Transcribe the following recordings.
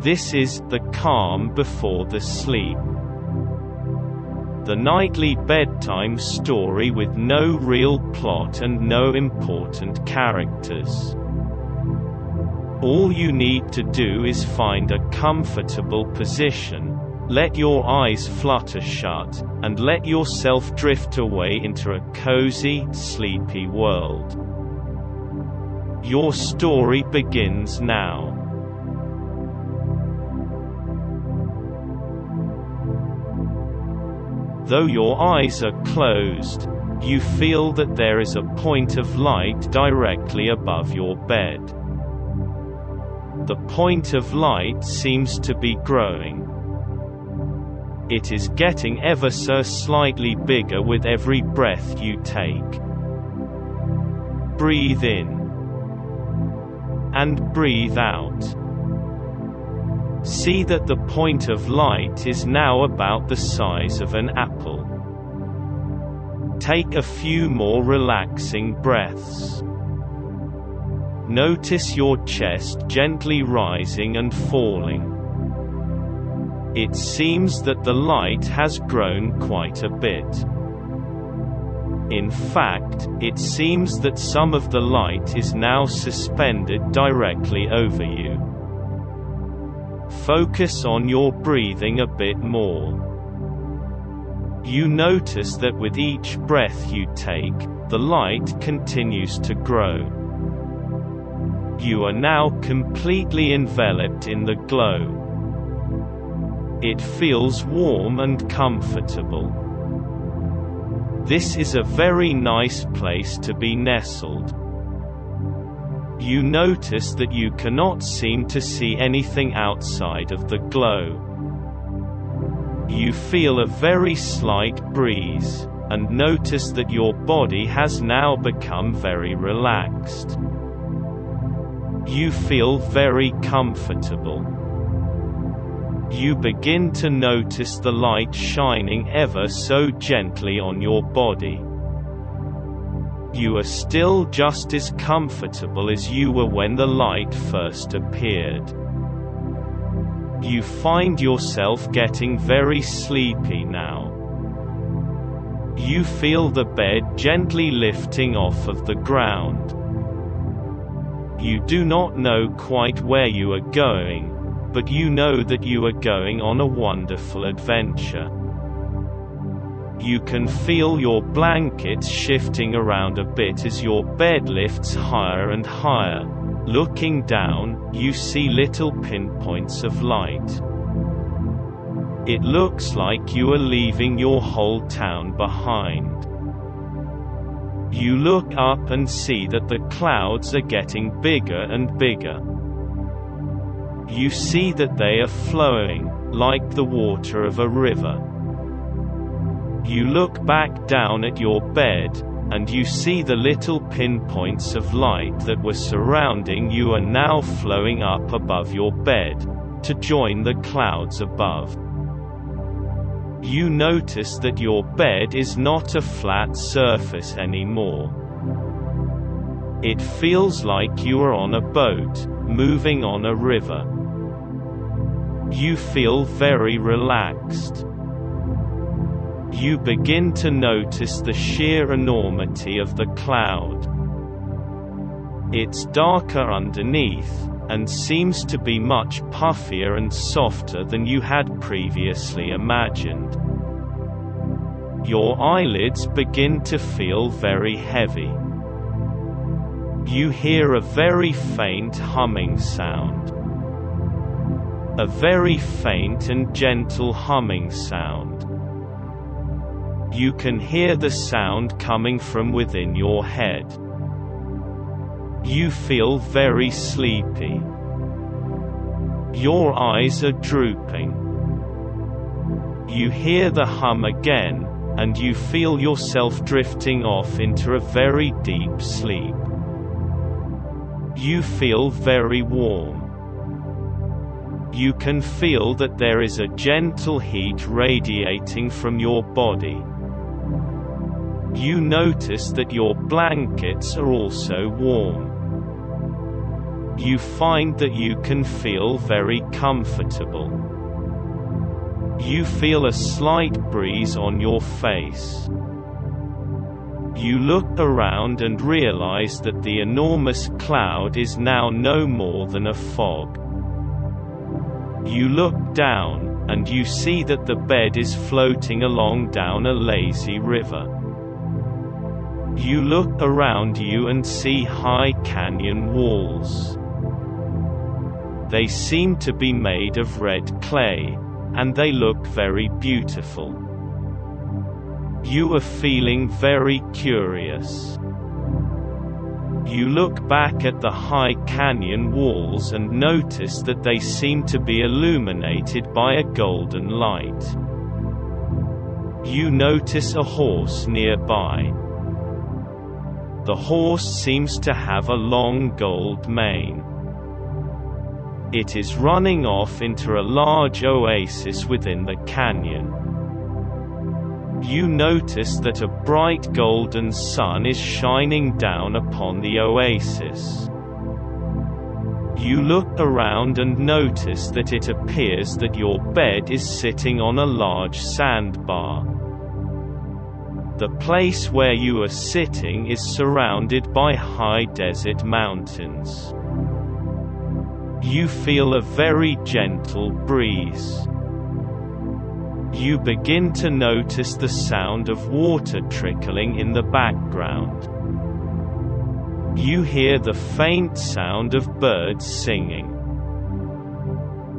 This is the calm before the sleep. The nightly bedtime story with no real plot and no important characters. All you need to do is find a comfortable position, let your eyes flutter shut, and let yourself drift away into a cozy, sleepy world. Your story begins now. Though your eyes are closed, you feel that there is a point of light directly above your bed. The point of light seems to be growing. It is getting ever so slightly bigger with every breath you take. Breathe in. And breathe out. See that the point of light is now about the size of an apple. Take a few more relaxing breaths. Notice your chest gently rising and falling. It seems that the light has grown quite a bit. In fact, it seems that some of the light is now suspended directly over you. Focus on your breathing a bit more. You notice that with each breath you take, the light continues to grow. You are now completely enveloped in the glow. It feels warm and comfortable. This is a very nice place to be nestled. You notice that you cannot seem to see anything outside of the glow. You feel a very slight breeze, and notice that your body has now become very relaxed. You feel very comfortable. You begin to notice the light shining ever so gently on your body you are still just as comfortable as you were when the light first appeared. You find yourself getting very sleepy now. You feel the bed gently lifting off of the ground. You do not know quite where you are going, but you know that you are going on a wonderful adventure. You can feel your blankets shifting around a bit as your bed lifts higher and higher. Looking down, you see little pinpoints of light. It looks like you are leaving your whole town behind. You look up and see that the clouds are getting bigger and bigger. You see that they are flowing, like the water of a river. You look back down at your bed, and you see the little pinpoints of light that were surrounding you are now flowing up above your bed, to join the clouds above. You notice that your bed is not a flat surface anymore. It feels like you are on a boat, moving on a river. You feel very relaxed you begin to notice the sheer enormity of the cloud. It's darker underneath, and seems to be much puffier and softer than you had previously imagined. Your eyelids begin to feel very heavy. You hear a very faint humming sound. A very faint and gentle humming sound. You can hear the sound coming from within your head. You feel very sleepy. Your eyes are drooping. You hear the hum again, and you feel yourself drifting off into a very deep sleep. You feel very warm. You can feel that there is a gentle heat radiating from your body. You notice that your blankets are also warm. You find that you can feel very comfortable. You feel a slight breeze on your face. You look around and realize that the enormous cloud is now no more than a fog. You look down, and you see that the bed is floating along down a lazy river. You look around you and see high canyon walls. They seem to be made of red clay, and they look very beautiful. You are feeling very curious. You look back at the high canyon walls and notice that they seem to be illuminated by a golden light. You notice a horse nearby. The horse seems to have a long gold mane. It is running off into a large oasis within the canyon. You notice that a bright golden sun is shining down upon the oasis. You look around and notice that it appears that your bed is sitting on a large sandbar. The place where you are sitting is surrounded by high desert mountains. You feel a very gentle breeze. You begin to notice the sound of water trickling in the background. You hear the faint sound of birds singing.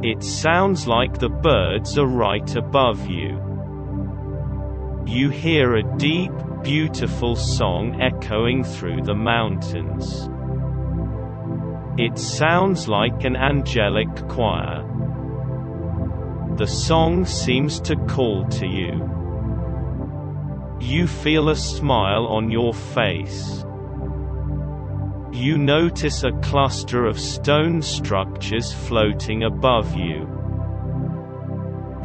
It sounds like the birds are right above you. You hear a deep, beautiful song echoing through the mountains. It sounds like an angelic choir. The song seems to call to you. You feel a smile on your face. You notice a cluster of stone structures floating above you.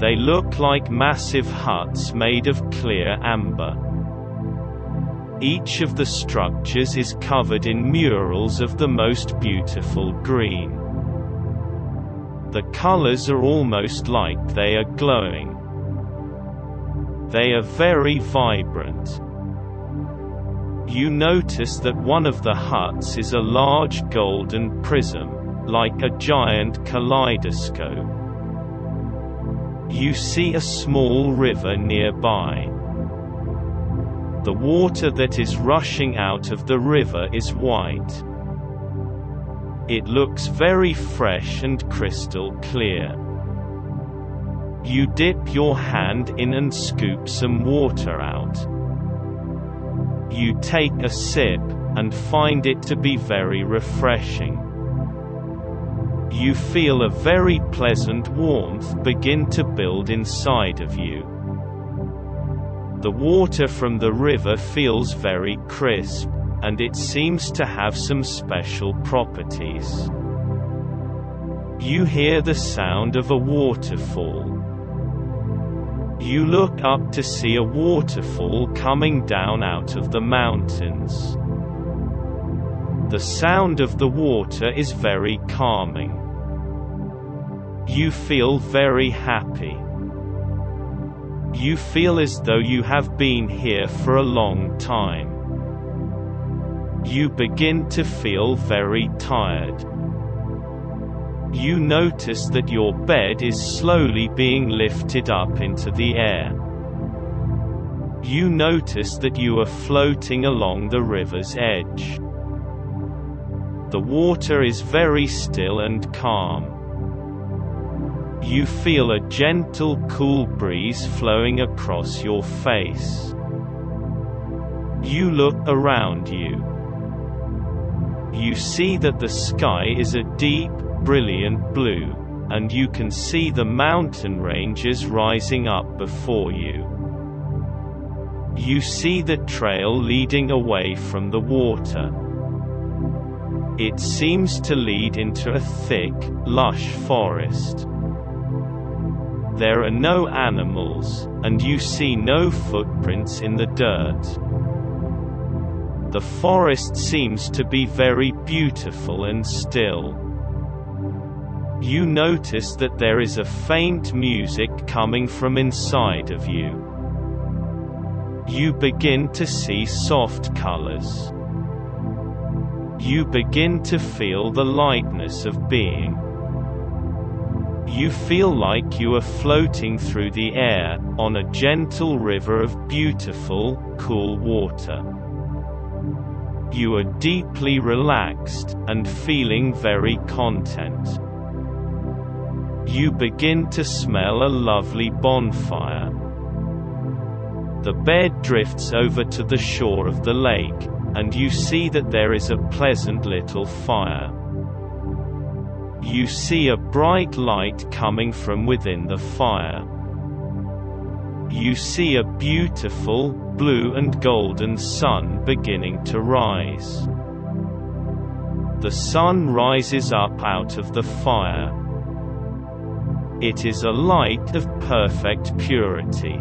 They look like massive huts made of clear amber. Each of the structures is covered in murals of the most beautiful green. The colors are almost like they are glowing. They are very vibrant. You notice that one of the huts is a large golden prism, like a giant kaleidoscope. You see a small river nearby. The water that is rushing out of the river is white. It looks very fresh and crystal clear. You dip your hand in and scoop some water out. You take a sip, and find it to be very refreshing. You feel a very pleasant warmth begin to build inside of you. The water from the river feels very crisp and it seems to have some special properties. You hear the sound of a waterfall. You look up to see a waterfall coming down out of the mountains. The sound of the water is very calming. You feel very happy. You feel as though you have been here for a long time. You begin to feel very tired. You notice that your bed is slowly being lifted up into the air. You notice that you are floating along the river's edge. The water is very still and calm. You feel a gentle cool breeze flowing across your face. You look around you. You see that the sky is a deep, brilliant blue, and you can see the mountain ranges rising up before you. You see the trail leading away from the water. It seems to lead into a thick, lush forest. There are no animals, and you see no footprints in the dirt. The forest seems to be very beautiful and still. You notice that there is a faint music coming from inside of you. You begin to see soft colors. You begin to feel the lightness of being. You feel like you are floating through the air, on a gentle river of beautiful, cool water. You are deeply relaxed, and feeling very content. You begin to smell a lovely bonfire. The bed drifts over to the shore of the lake, and you see that there is a pleasant little fire. You see a bright light coming from within the fire. You see a beautiful, blue and golden sun beginning to rise. The sun rises up out of the fire. It is a light of perfect purity.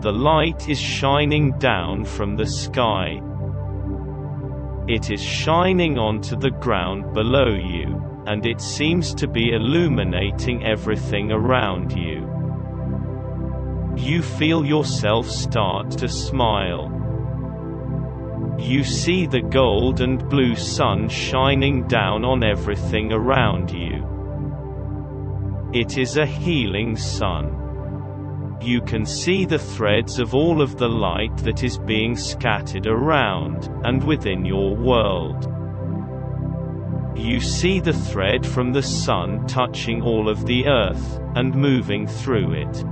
The light is shining down from the sky. It is shining onto the ground below you, and it seems to be illuminating everything around you. You feel yourself start to smile. You see the gold and blue sun shining down on everything around you. It is a healing sun. You can see the threads of all of the light that is being scattered around, and within your world. You see the thread from the sun touching all of the earth, and moving through it.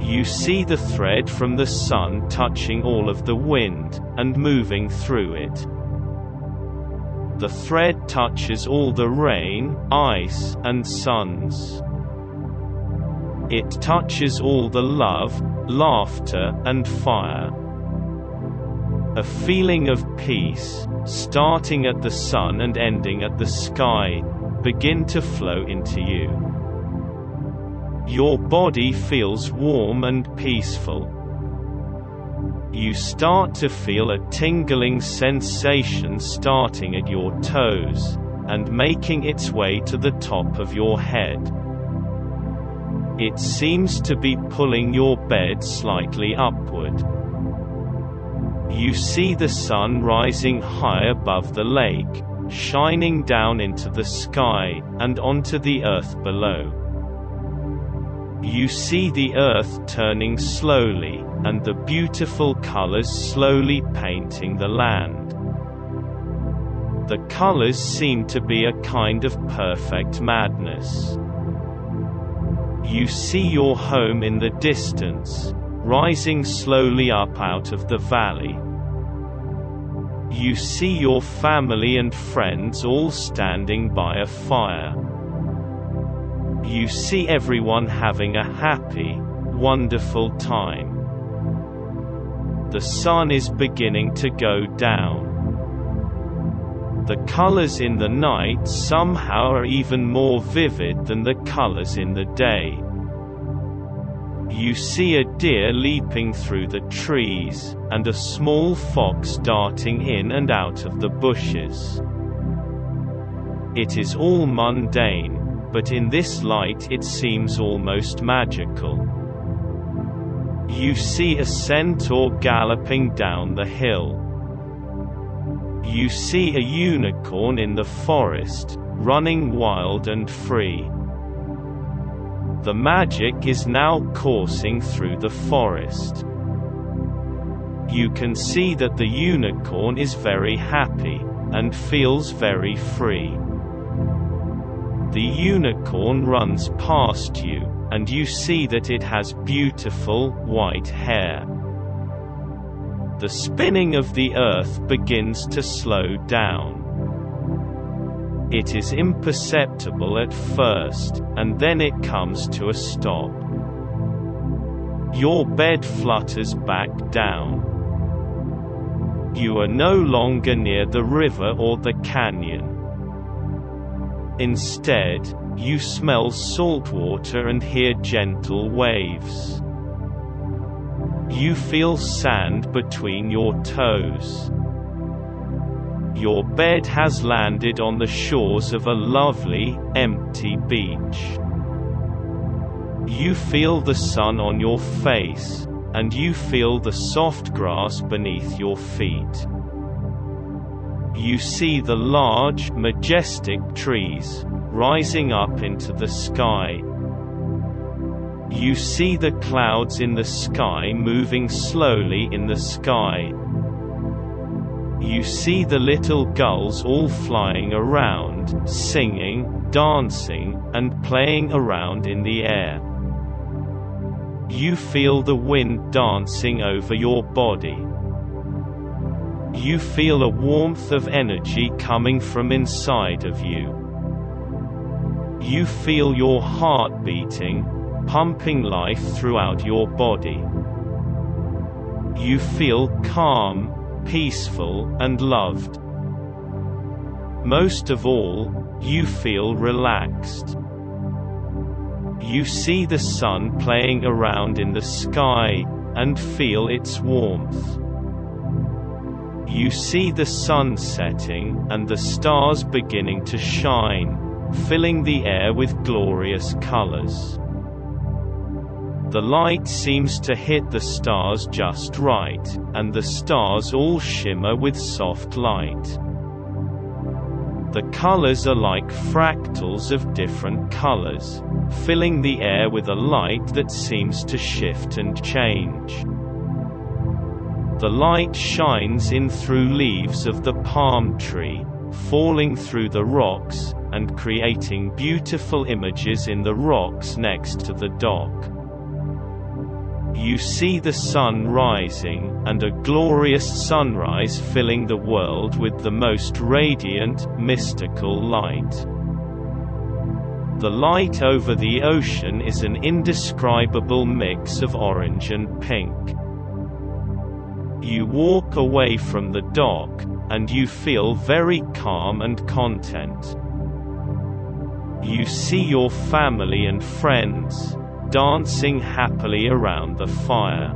You see the thread from the sun touching all of the wind, and moving through it. The thread touches all the rain, ice, and suns. It touches all the love, laughter, and fire. A feeling of peace, starting at the sun and ending at the sky, begin to flow into you. Your body feels warm and peaceful you start to feel a tingling sensation starting at your toes, and making its way to the top of your head. It seems to be pulling your bed slightly upward. You see the sun rising high above the lake, shining down into the sky, and onto the earth below. You see the earth turning slowly, and the beautiful colors slowly painting the land. The colors seem to be a kind of perfect madness. You see your home in the distance, rising slowly up out of the valley. You see your family and friends all standing by a fire. You see everyone having a happy, wonderful time. The sun is beginning to go down. The colors in the night somehow are even more vivid than the colors in the day. You see a deer leaping through the trees, and a small fox darting in and out of the bushes. It is all mundane, but in this light it seems almost magical. You see a centaur galloping down the hill. You see a unicorn in the forest, running wild and free. The magic is now coursing through the forest. You can see that the unicorn is very happy, and feels very free. The unicorn runs past you, and you see that it has beautiful, white hair. The spinning of the earth begins to slow down. It is imperceptible at first, and then it comes to a stop. Your bed flutters back down. You are no longer near the river or the canyon. Instead, you smell salt water and hear gentle waves. You feel sand between your toes. Your bed has landed on the shores of a lovely, empty beach. You feel the sun on your face, and you feel the soft grass beneath your feet. You see the large, majestic trees, rising up into the sky. You see the clouds in the sky moving slowly in the sky. You see the little gulls all flying around, singing, dancing, and playing around in the air. You feel the wind dancing over your body. You feel a warmth of energy coming from inside of you. You feel your heart beating, pumping life throughout your body. You feel calm, peaceful, and loved. Most of all, you feel relaxed. You see the sun playing around in the sky, and feel its warmth. You see the sun setting, and the stars beginning to shine, filling the air with glorious colors. The light seems to hit the stars just right, and the stars all shimmer with soft light. The colors are like fractals of different colors, filling the air with a light that seems to shift and change. The light shines in through leaves of the palm tree, falling through the rocks, and creating beautiful images in the rocks next to the dock. You see the sun rising, and a glorious sunrise filling the world with the most radiant, mystical light. The light over the ocean is an indescribable mix of orange and pink. You walk away from the dock, and you feel very calm and content. You see your family and friends, dancing happily around the fire.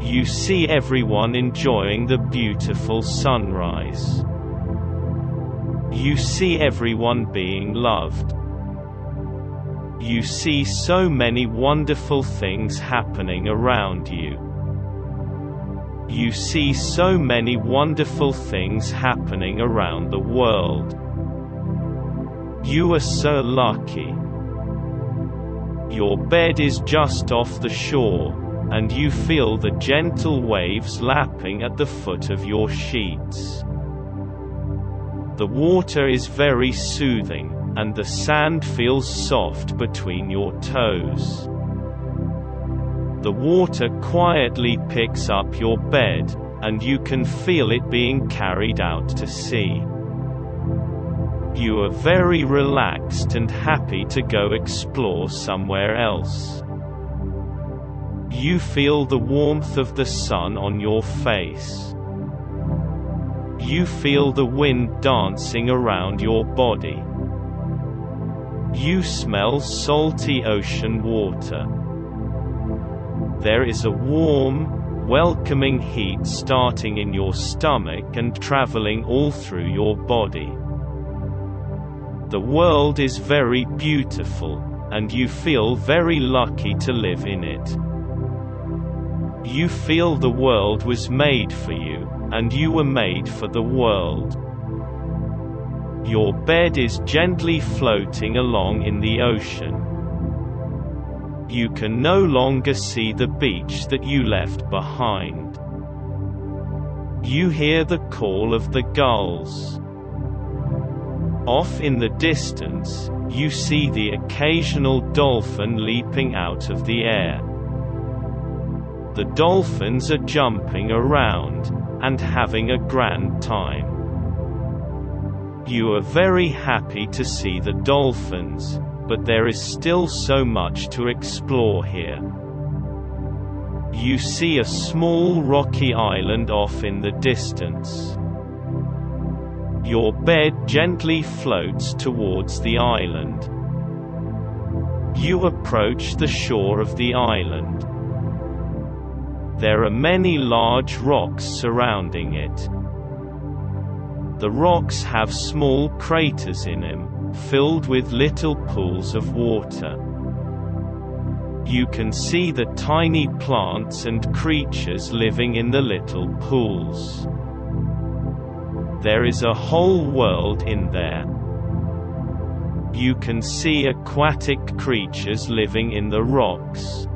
You see everyone enjoying the beautiful sunrise. You see everyone being loved. You see so many wonderful things happening around you. You see so many wonderful things happening around the world. You are so lucky. Your bed is just off the shore, and you feel the gentle waves lapping at the foot of your sheets. The water is very soothing, and the sand feels soft between your toes. The water quietly picks up your bed, and you can feel it being carried out to sea. You are very relaxed and happy to go explore somewhere else. You feel the warmth of the sun on your face. You feel the wind dancing around your body. You smell salty ocean water. There is a warm, welcoming heat starting in your stomach and traveling all through your body. The world is very beautiful, and you feel very lucky to live in it. You feel the world was made for you, and you were made for the world. Your bed is gently floating along in the ocean. You can no longer see the beach that you left behind. You hear the call of the gulls. Off in the distance, you see the occasional dolphin leaping out of the air. The dolphins are jumping around, and having a grand time. You are very happy to see the dolphins, but there is still so much to explore here. You see a small rocky island off in the distance. Your bed gently floats towards the island. You approach the shore of the island. There are many large rocks surrounding it. The rocks have small craters in them, filled with little pools of water. You can see the tiny plants and creatures living in the little pools. There is a whole world in there. You can see aquatic creatures living in the rocks.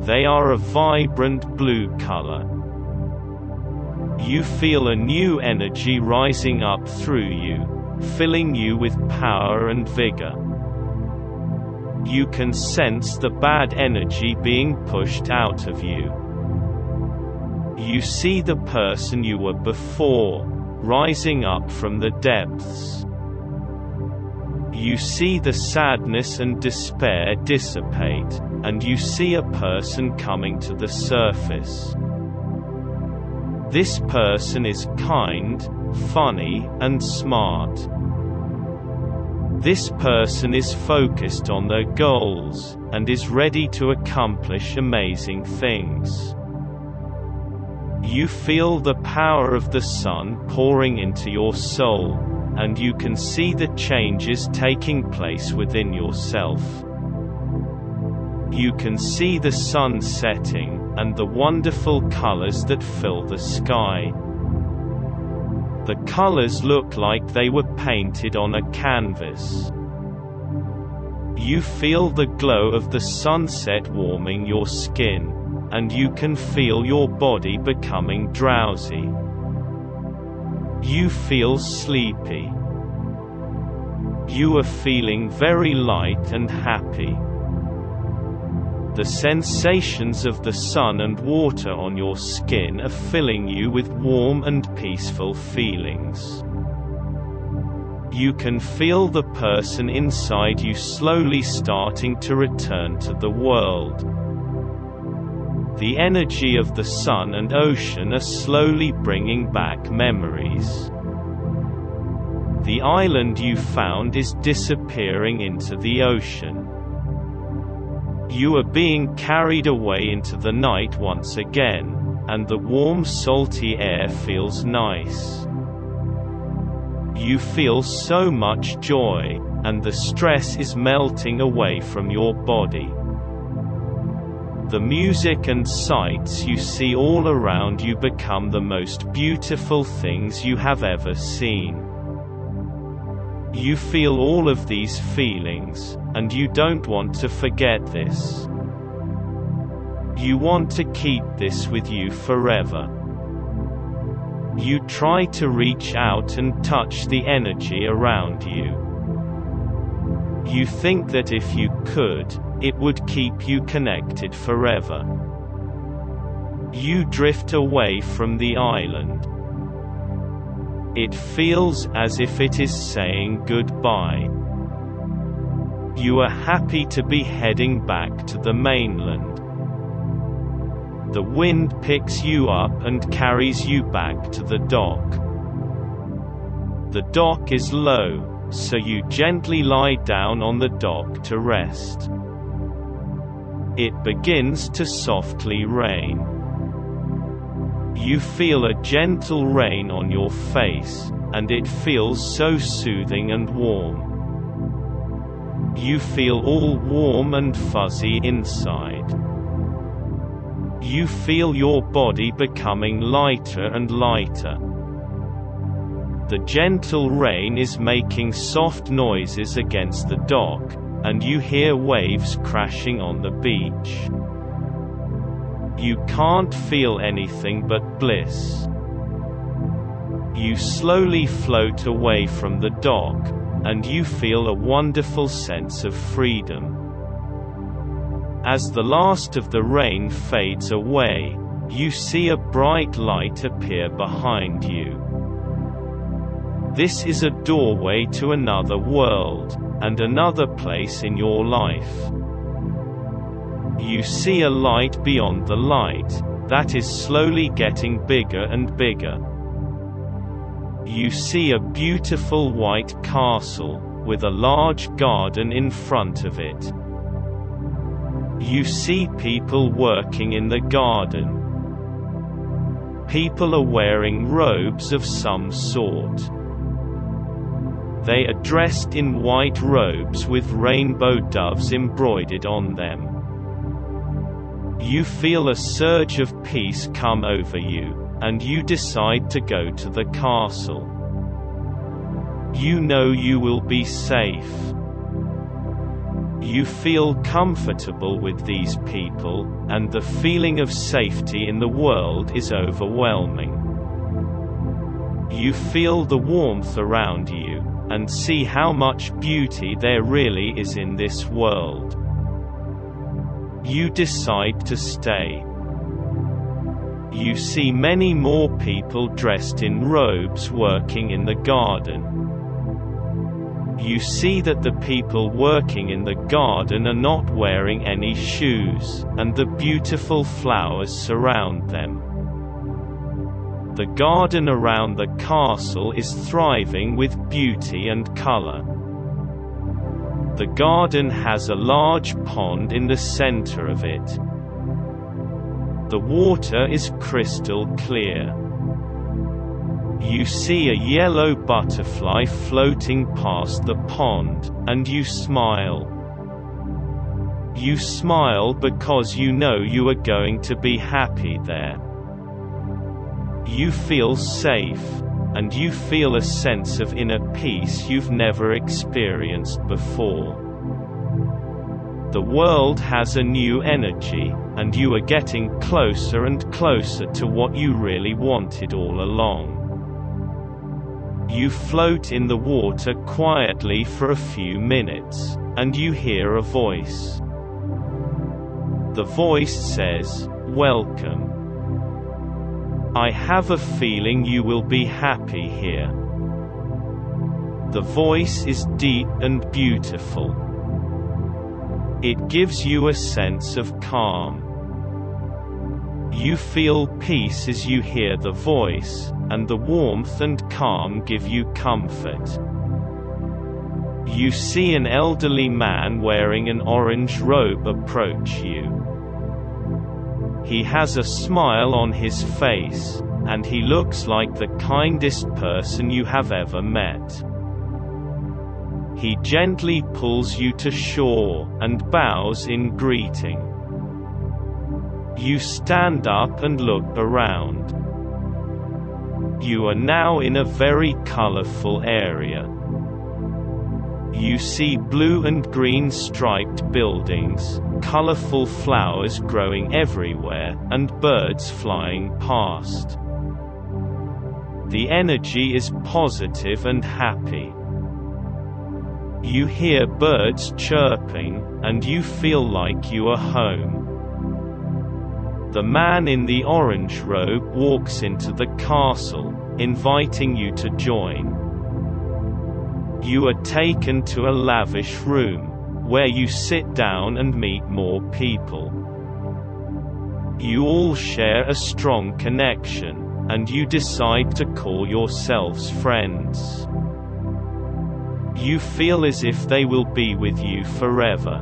They are a vibrant blue color. You feel a new energy rising up through you, filling you with power and vigor. You can sense the bad energy being pushed out of you. You see the person you were before, rising up from the depths. You see the sadness and despair dissipate, and you see a person coming to the surface. This person is kind, funny, and smart. This person is focused on their goals, and is ready to accomplish amazing things. You feel the power of the sun pouring into your soul, and you can see the changes taking place within yourself. You can see the sun setting, and the wonderful colors that fill the sky. The colors look like they were painted on a canvas. You feel the glow of the sunset warming your skin, and you can feel your body becoming drowsy. You feel sleepy. You are feeling very light and happy. The sensations of the sun and water on your skin are filling you with warm and peaceful feelings. You can feel the person inside you slowly starting to return to the world. The energy of the sun and ocean are slowly bringing back memories. The island you found is disappearing into the ocean. You are being carried away into the night once again, and the warm salty air feels nice. You feel so much joy, and the stress is melting away from your body. The music and sights you see all around you become the most beautiful things you have ever seen. You feel all of these feelings, and you don't want to forget this. You want to keep this with you forever. You try to reach out and touch the energy around you. You think that if you could, it would keep you connected forever. You drift away from the island. It feels as if it is saying goodbye. You are happy to be heading back to the mainland. The wind picks you up and carries you back to the dock. The dock is low, so you gently lie down on the dock to rest. It begins to softly rain. You feel a gentle rain on your face, and it feels so soothing and warm. You feel all warm and fuzzy inside. You feel your body becoming lighter and lighter. The gentle rain is making soft noises against the dock, and you hear waves crashing on the beach. You can't feel anything but bliss. You slowly float away from the dock, and you feel a wonderful sense of freedom. As the last of the rain fades away, you see a bright light appear behind you. This is a doorway to another world, and another place in your life. You see a light beyond the light, that is slowly getting bigger and bigger. You see a beautiful white castle, with a large garden in front of it. You see people working in the garden. People are wearing robes of some sort. They are dressed in white robes with rainbow doves embroidered on them. You feel a surge of peace come over you, and you decide to go to the castle. You know you will be safe. You feel comfortable with these people, and the feeling of safety in the world is overwhelming. You feel the warmth around you, and see how much beauty there really is in this world. You decide to stay. You see many more people dressed in robes working in the garden. You see that the people working in the garden are not wearing any shoes, and the beautiful flowers surround them. The garden around the castle is thriving with beauty and color. The garden has a large pond in the center of it. The water is crystal clear. You see a yellow butterfly floating past the pond, and you smile. You smile because you know you are going to be happy there. You feel safe, and you feel a sense of inner peace you've never experienced before. The world has a new energy, and you are getting closer and closer to what you really wanted all along. You float in the water quietly for a few minutes, and you hear a voice. The voice says, Welcome. I have a feeling you will be happy here. The voice is deep and beautiful. It gives you a sense of calm. You feel peace as you hear the voice, and the warmth and calm give you comfort. You see an elderly man wearing an orange robe approach you. He has a smile on his face, and he looks like the kindest person you have ever met. He gently pulls you to shore, and bows in greeting. You stand up and look around. You are now in a very colorful area. You see blue and green striped buildings, colorful flowers growing everywhere, and birds flying past. The energy is positive and happy. You hear birds chirping, and you feel like you are home. The man in the orange robe walks into the castle, inviting you to join. You are taken to a lavish room, where you sit down and meet more people. You all share a strong connection, and you decide to call yourselves friends. You feel as if they will be with you forever.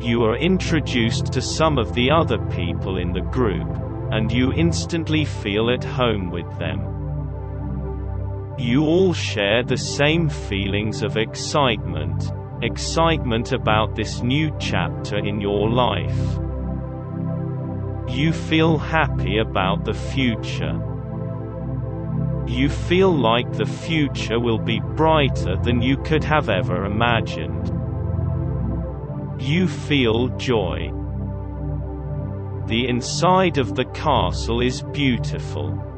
You are introduced to some of the other people in the group, and you instantly feel at home with them. You all share the same feelings of excitement, excitement about this new chapter in your life. You feel happy about the future. You feel like the future will be brighter than you could have ever imagined. You feel joy. The inside of the castle is beautiful.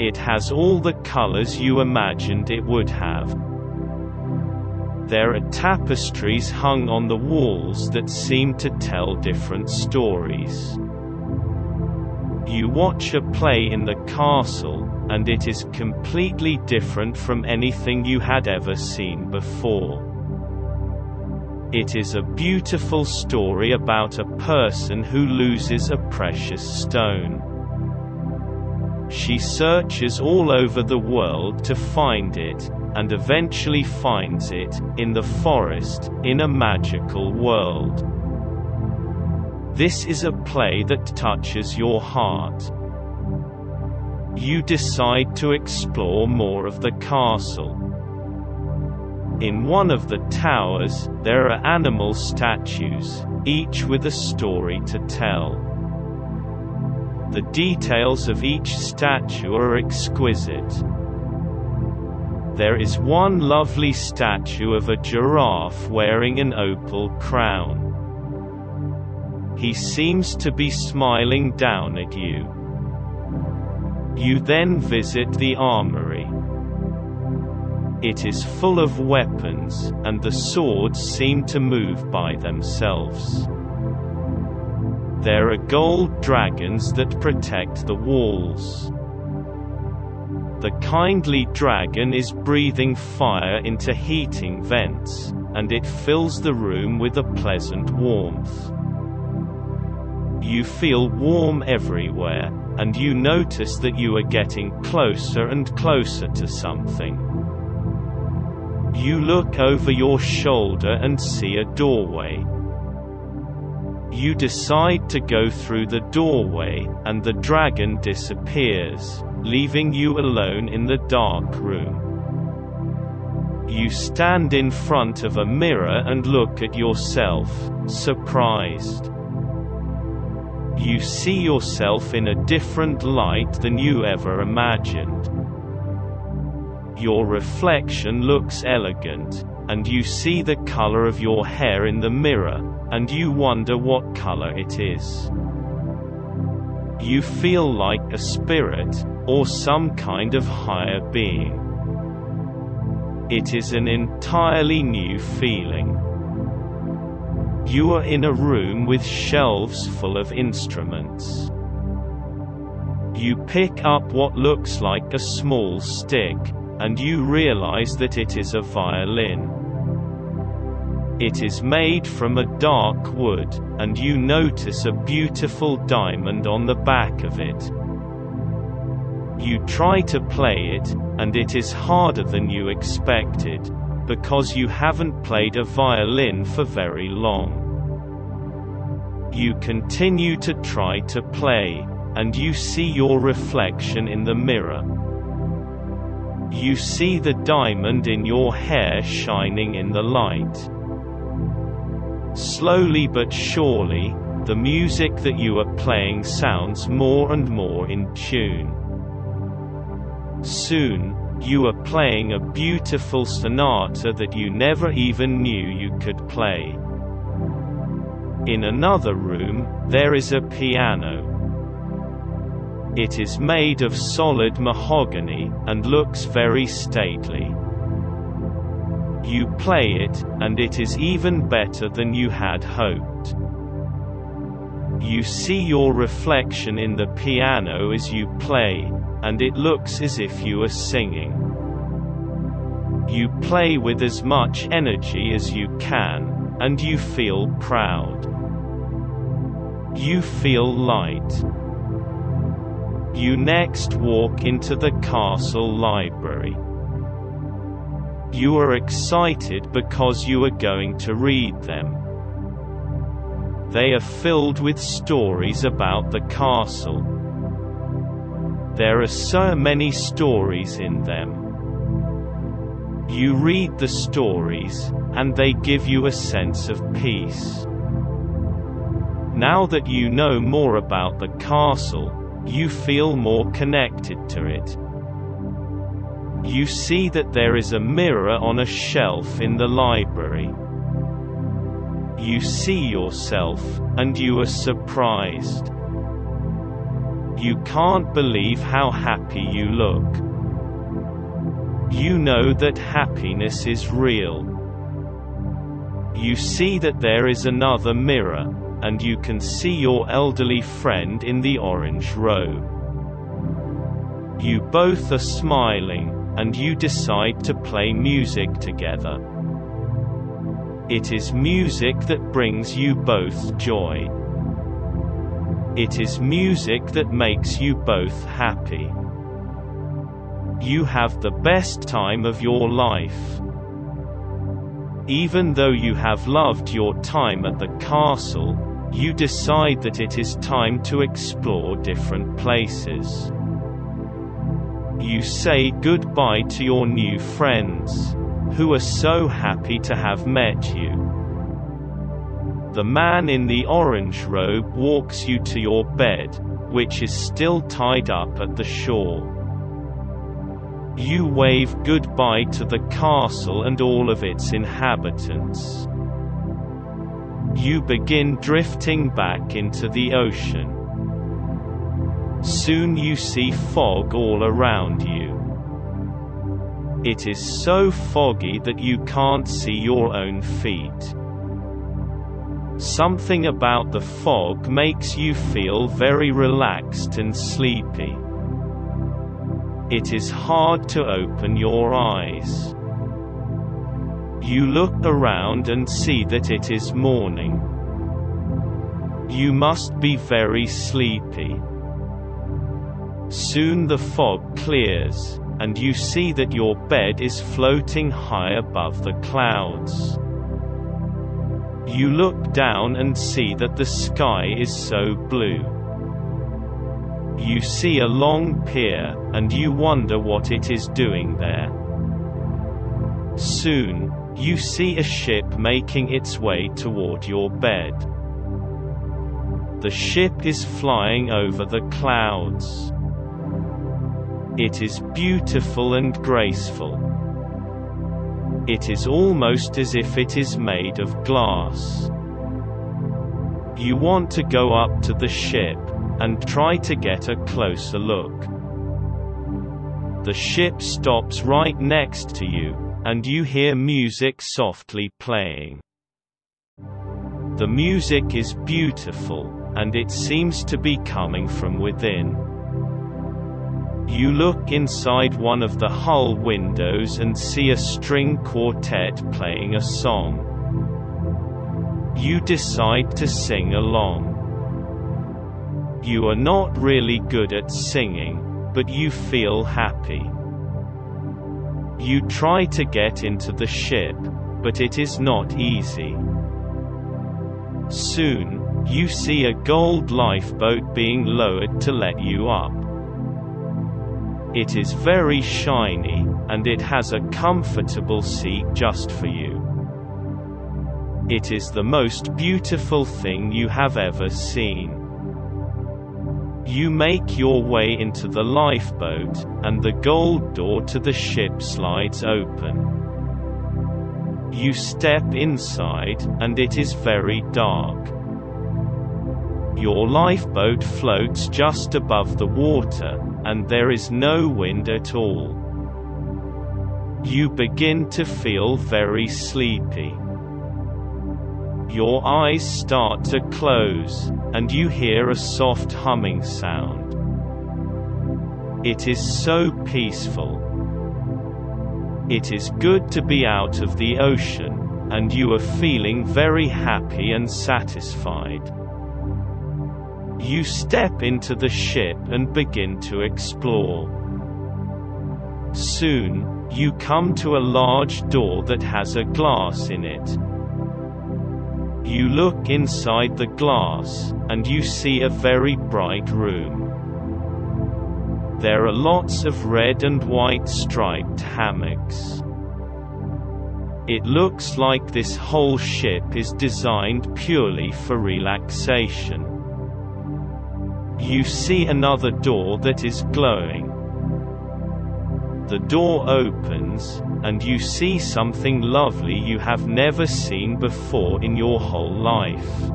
It has all the colors you imagined it would have. There are tapestries hung on the walls that seem to tell different stories. You watch a play in the castle, and it is completely different from anything you had ever seen before. It is a beautiful story about a person who loses a precious stone. She searches all over the world to find it, and eventually finds it, in the forest, in a magical world. This is a play that touches your heart. You decide to explore more of the castle. In one of the towers, there are animal statues, each with a story to tell. The details of each statue are exquisite. There is one lovely statue of a giraffe wearing an opal crown. He seems to be smiling down at you. You then visit the armory. It is full of weapons, and the swords seem to move by themselves. There are gold dragons that protect the walls. The kindly dragon is breathing fire into heating vents, and it fills the room with a pleasant warmth. You feel warm everywhere, and you notice that you are getting closer and closer to something. You look over your shoulder and see a doorway. You decide to go through the doorway, and the dragon disappears, leaving you alone in the dark room. You stand in front of a mirror and look at yourself, surprised. You see yourself in a different light than you ever imagined. Your reflection looks elegant, and you see the color of your hair in the mirror, and you wonder what color it is. You feel like a spirit, or some kind of higher being. It is an entirely new feeling. You are in a room with shelves full of instruments. You pick up what looks like a small stick, and you realize that it is a violin. It is made from a dark wood, and you notice a beautiful diamond on the back of it. You try to play it, and it is harder than you expected, because you haven't played a violin for very long. You continue to try to play, and you see your reflection in the mirror. You see the diamond in your hair shining in the light. Slowly but surely, the music that you are playing sounds more and more in tune. Soon, you are playing a beautiful sonata that you never even knew you could play. In another room, there is a piano. It is made of solid mahogany, and looks very stately. You play it, and it is even better than you had hoped. You see your reflection in the piano as you play, and it looks as if you are singing. You play with as much energy as you can, and you feel proud. You feel light. You next walk into the castle library. You are excited because you are going to read them. They are filled with stories about the castle. There are so many stories in them. You read the stories, and they give you a sense of peace. Now that you know more about the castle, you feel more connected to it. You see that there is a mirror on a shelf in the library. You see yourself, and you are surprised. You can't believe how happy you look. You know that happiness is real. You see that there is another mirror, and you can see your elderly friend in the orange robe. You both are smiling, and you decide to play music together. It is music that brings you both joy. It is music that makes you both happy. You have the best time of your life. Even though you have loved your time at the castle, you decide that it is time to explore different places. You say goodbye to your new friends, who are so happy to have met you. The man in the orange robe walks you to your bed, which is still tied up at the shore. You wave goodbye to the castle and all of its inhabitants. You begin drifting back into the ocean. Soon you see fog all around you. It is so foggy that you can't see your own feet. Something about the fog makes you feel very relaxed and sleepy. It is hard to open your eyes. You look around and see that it is morning. You must be very sleepy. Soon the fog clears, and you see that your bed is floating high above the clouds. You look down and see that the sky is so blue. You see a long pier, and you wonder what it is doing there. Soon, you see a ship making its way toward your bed. The ship is flying over the clouds. It is beautiful and graceful. It is almost as if it is made of glass. You want to go up to the ship, and try to get a closer look. The ship stops right next to you, and you hear music softly playing. The music is beautiful, and it seems to be coming from within. You look inside one of the hull windows and see a string quartet playing a song. You decide to sing along. You are not really good at singing, but you feel happy. You try to get into the ship, but it is not easy. Soon, you see a gold lifeboat being lowered to let you up. It is very shiny, and it has a comfortable seat just for you. It is the most beautiful thing you have ever seen. You make your way into the lifeboat, and the gold door to the ship slides open. You step inside, and it is very dark. Your lifeboat floats just above the water, and there is no wind at all. You begin to feel very sleepy. Your eyes start to close, and you hear a soft humming sound. It is so peaceful. It is good to be out of the ocean, and you are feeling very happy and satisfied. You step into the ship and begin to explore. Soon, you come to a large door that has a glass in it, you look inside the glass, and you see a very bright room. There are lots of red and white striped hammocks. It looks like this whole ship is designed purely for relaxation. You see another door that is glowing. The door opens, and you see something lovely you have never seen before in your whole life.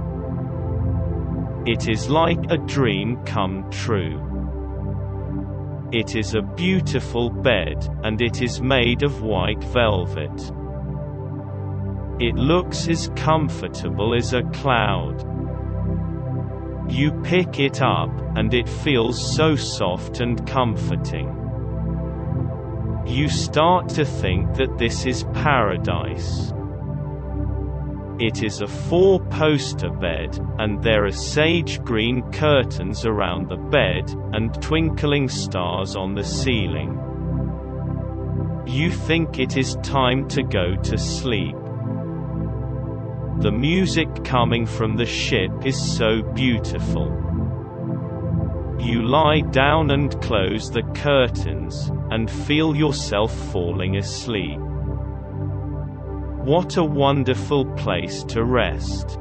It is like a dream come true. It is a beautiful bed, and it is made of white velvet. It looks as comfortable as a cloud. You pick it up, and it feels so soft and comforting. You start to think that this is paradise. It is a four-poster bed, and there are sage green curtains around the bed, and twinkling stars on the ceiling. You think it is time to go to sleep. The music coming from the ship is so beautiful. You lie down and close the curtains, and feel yourself falling asleep. What a wonderful place to rest.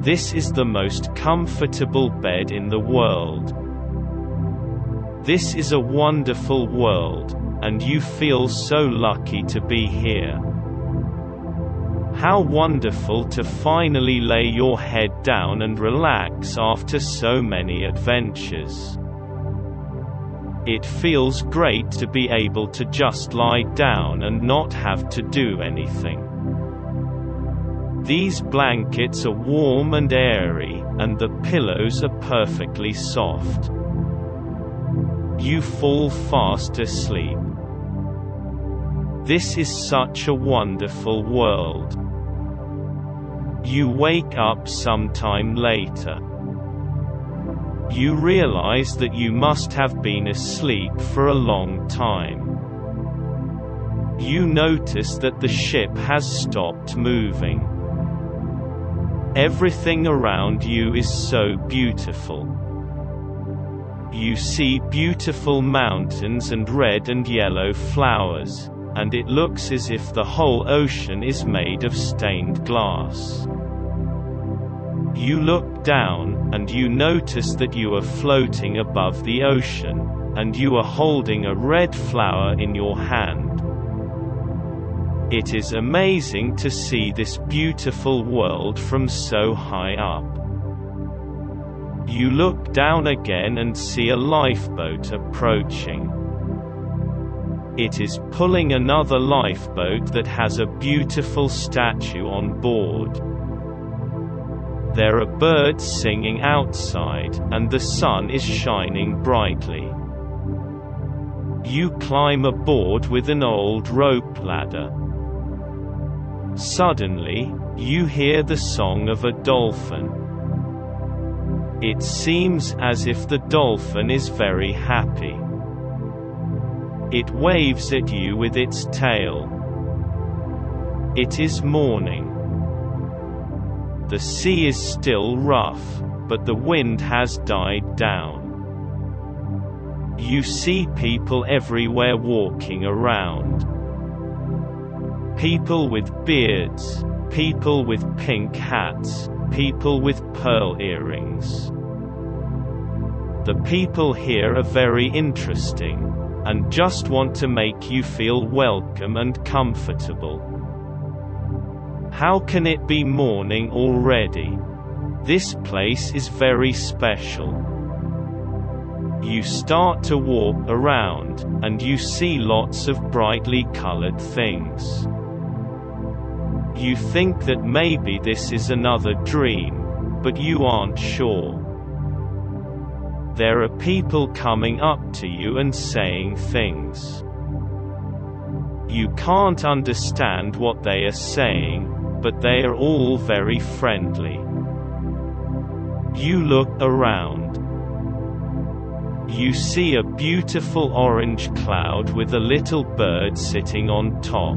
This is the most comfortable bed in the world. This is a wonderful world, and you feel so lucky to be here. How wonderful to finally lay your head down and relax after so many adventures. It feels great to be able to just lie down and not have to do anything. These blankets are warm and airy, and the pillows are perfectly soft. You fall fast asleep. This is such a wonderful world. You wake up sometime later. You realize that you must have been asleep for a long time. You notice that the ship has stopped moving. Everything around you is so beautiful. You see beautiful mountains and red and yellow flowers, and it looks as if the whole ocean is made of stained glass. You look down, and you notice that you are floating above the ocean, and you are holding a red flower in your hand. It is amazing to see this beautiful world from so high up. You look down again and see a lifeboat approaching. It is pulling another lifeboat that has a beautiful statue on board. There are birds singing outside, and the sun is shining brightly. You climb aboard with an old rope ladder. Suddenly, you hear the song of a dolphin. It seems as if the dolphin is very happy. It waves at you with its tail. It is morning. The sea is still rough, but the wind has died down. You see people everywhere walking around. People with beards, people with pink hats, people with pearl earrings. The people here are very interesting, and just want to make you feel welcome and comfortable. How can it be morning already? This place is very special. You start to walk around, and you see lots of brightly colored things. You think that maybe this is another dream, but you aren't sure. There are people coming up to you and saying things. You can't understand what they are saying, but they are all very friendly. You look around. You see a beautiful orange cloud with a little bird sitting on top.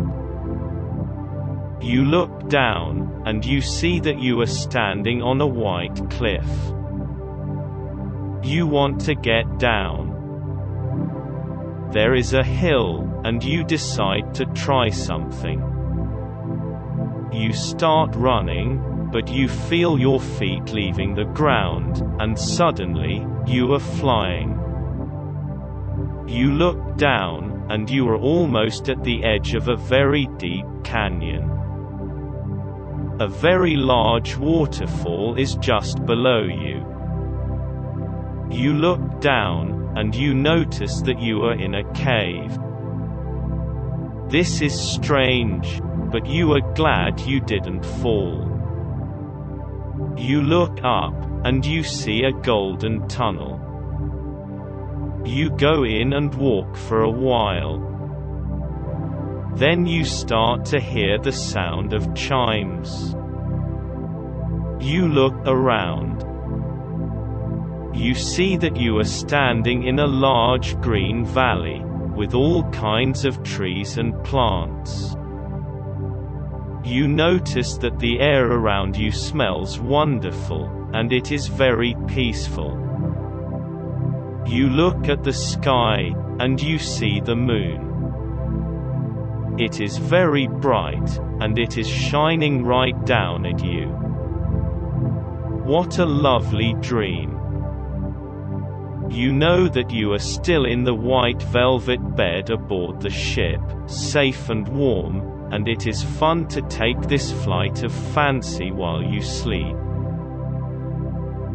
You look down, and you see that you are standing on a white cliff. You want to get down. There is a hill, and you decide to try something. You start running, but you feel your feet leaving the ground, and suddenly, you are flying. You look down, and you are almost at the edge of a very deep canyon. A very large waterfall is just below you. You look down, and you notice that you are in a cave. This is strange, but you are glad you didn't fall. You look up, and you see a golden tunnel. You go in and walk for a while. Then you start to hear the sound of chimes. You look around. You see that you are standing in a large green valley, with all kinds of trees and plants. You notice that the air around you smells wonderful, and it is very peaceful. You look at the sky, and you see the moon. It is very bright, and it is shining right down at you. What a lovely dream. You know that you are still in the white velvet bed aboard the ship, safe and warm, and it is fun to take this flight of fancy while you sleep.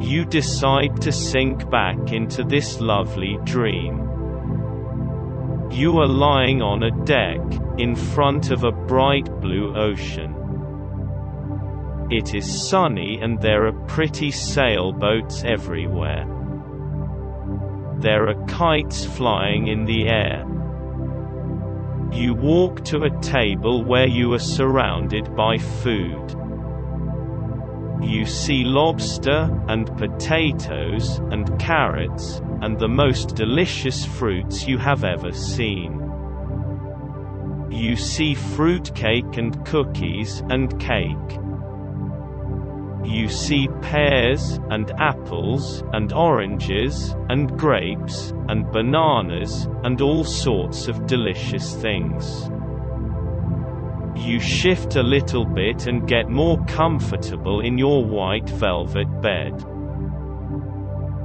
You decide to sink back into this lovely dream. You are lying on a deck, in front of a bright blue ocean. It is sunny and there are pretty sailboats everywhere. There are kites flying in the air. You walk to a table where you are surrounded by food. You see lobster, and potatoes, and carrots, and the most delicious fruits you have ever seen. You see fruitcake and cookies, and cake. You see pears, and apples, and oranges, and grapes, and bananas, and all sorts of delicious things. You shift a little bit and get more comfortable in your white velvet bed.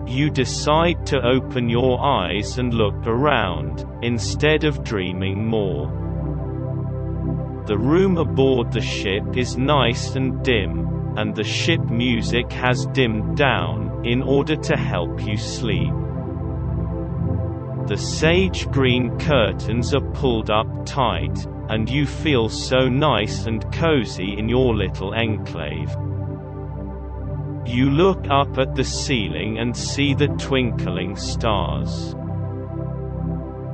You decide to open your eyes and look around, instead of dreaming more. The room aboard the ship is nice and dim, and the ship music has dimmed down, in order to help you sleep. The sage green curtains are pulled up tight, and you feel so nice and cozy in your little enclave. You look up at the ceiling and see the twinkling stars.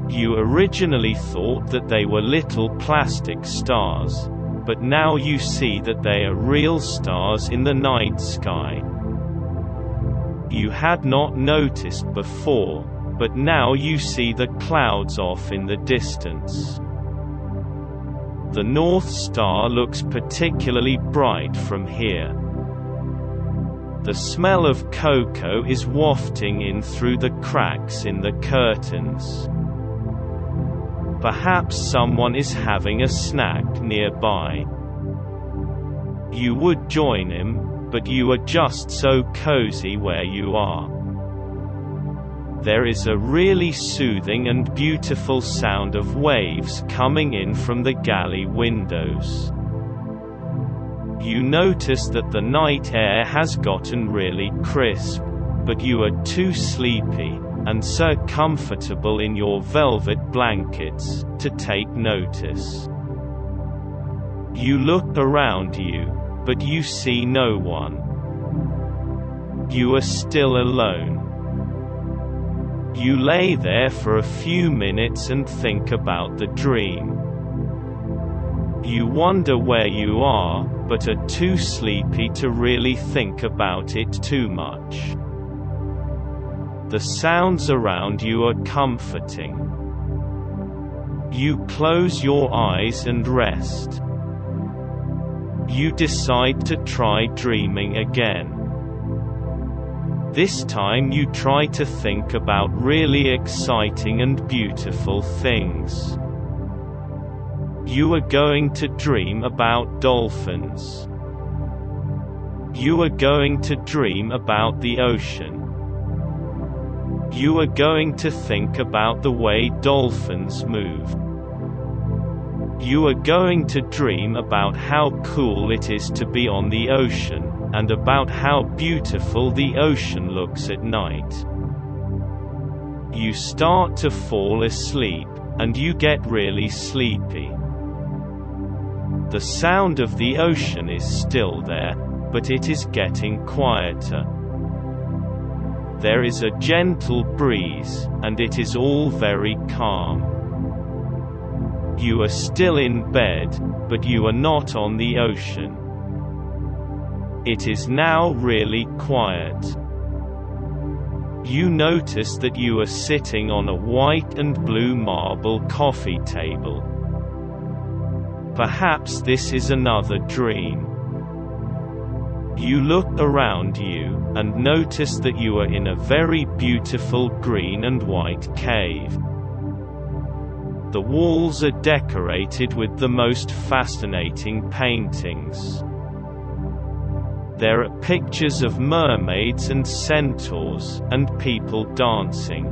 You originally thought that they were little plastic stars, but now you see that they are real stars in the night sky. You had not noticed before, but now you see the clouds off in the distance. The North Star looks particularly bright from here. The smell of cocoa is wafting in through the cracks in the curtains. Perhaps someone is having a snack nearby. You would join him, but you are just so cozy where you are. There is a really soothing and beautiful sound of waves coming in from the galley windows. You notice that the night air has gotten really crisp, but you are too sleepy, and so comfortable in your velvet blankets, to take notice. You look around you, but you see no one. You are still alone. You lay there for a few minutes and think about the dream. You wonder where you are, but are too sleepy to really think about it too much. The sounds around you are comforting. You close your eyes and rest. You decide to try dreaming again. This time you try to think about really exciting and beautiful things. You are going to dream about dolphins. You are going to dream about the ocean. You are going to think about the way dolphins move. You are going to dream about how cool it is to be on the ocean, and about how beautiful the ocean looks at night. You start to fall asleep, and you get really sleepy. The sound of the ocean is still there, but it is getting quieter. There is a gentle breeze, and it is all very calm. You are still in bed, but you are not on the ocean. It is now really quiet. You notice that you are sitting on a white and blue marble coffee table. Perhaps this is another dream. You look around you, and notice that you are in a very beautiful green and white cave. The walls are decorated with the most fascinating paintings. There are pictures of mermaids and centaurs, and people dancing.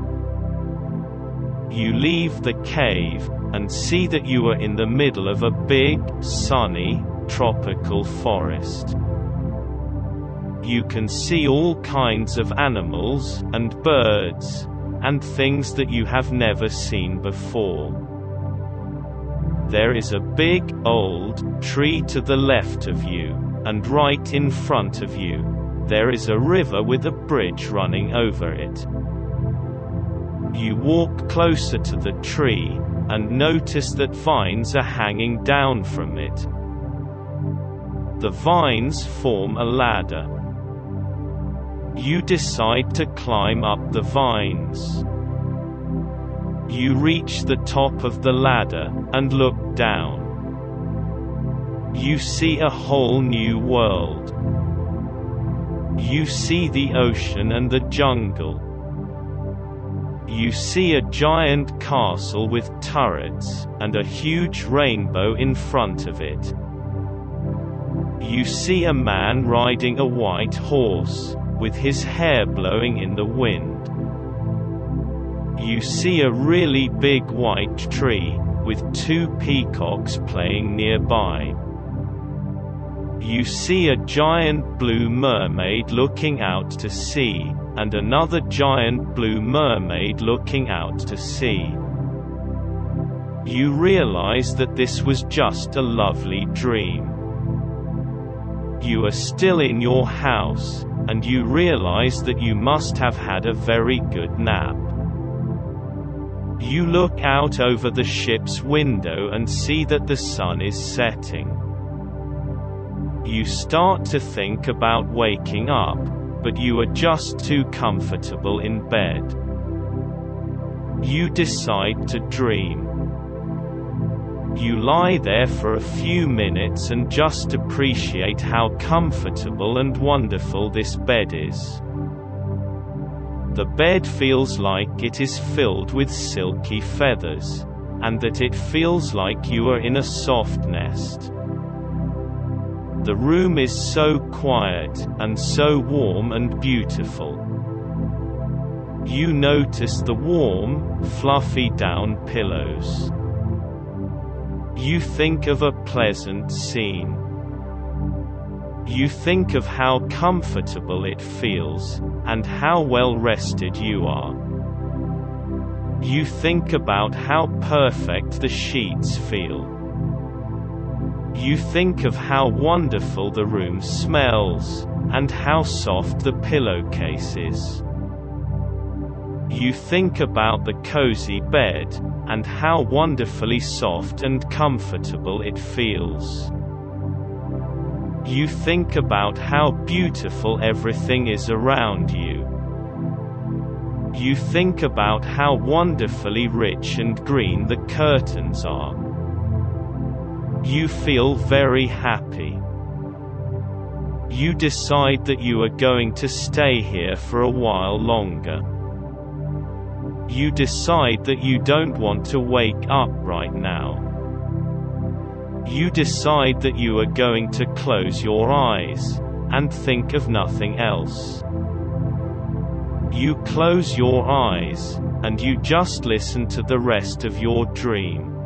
You leave the cave, and see that you are in the middle of a big, sunny, tropical forest. You can see all kinds of animals, and birds, and things that you have never seen before. There is a big, old, tree to the left of you, and right in front of you. There is a river with a bridge running over it. You walk closer to the tree, and notice that vines are hanging down from it. The vines form a ladder. You decide to climb up the vines. You reach the top of the ladder, and look down. You see a whole new world. You see the ocean and the jungle. You see a giant castle with turrets, and a huge rainbow in front of it. You see a man riding a white horse, with his hair blowing in the wind. You see a really big white tree, with two peacocks playing nearby. You see a giant blue mermaid looking out to sea, and another giant blue mermaid looking out to sea. You realize that this was just a lovely dream. You are still in your house, and you realize that you must have had a very good nap. You look out over the ship's window and see that the sun is setting. You start to think about waking up, but you are just too comfortable in bed. You decide to dream. You lie there for a few minutes and just appreciate how comfortable and wonderful this bed is. The bed feels like it is filled with silky feathers, and that it feels like you are in a soft nest. The room is so quiet, and so warm and beautiful. You notice the warm, fluffy down pillows. You think of a pleasant scene. You think of how comfortable it feels, and how well rested you are. You think about how perfect the sheets feel. You think of how wonderful the room smells, and how soft the pillowcase is. You think about the cozy bed, and how wonderfully soft and comfortable it feels. You think about how beautiful everything is around you. You think about how wonderfully rich and green the curtains are. You feel very happy. You decide that you are going to stay here for a while longer. You decide that you don't want to wake up right now. You decide that you are going to close your eyes and think of nothing else. You close your eyes, and you just listen to the rest of your dream.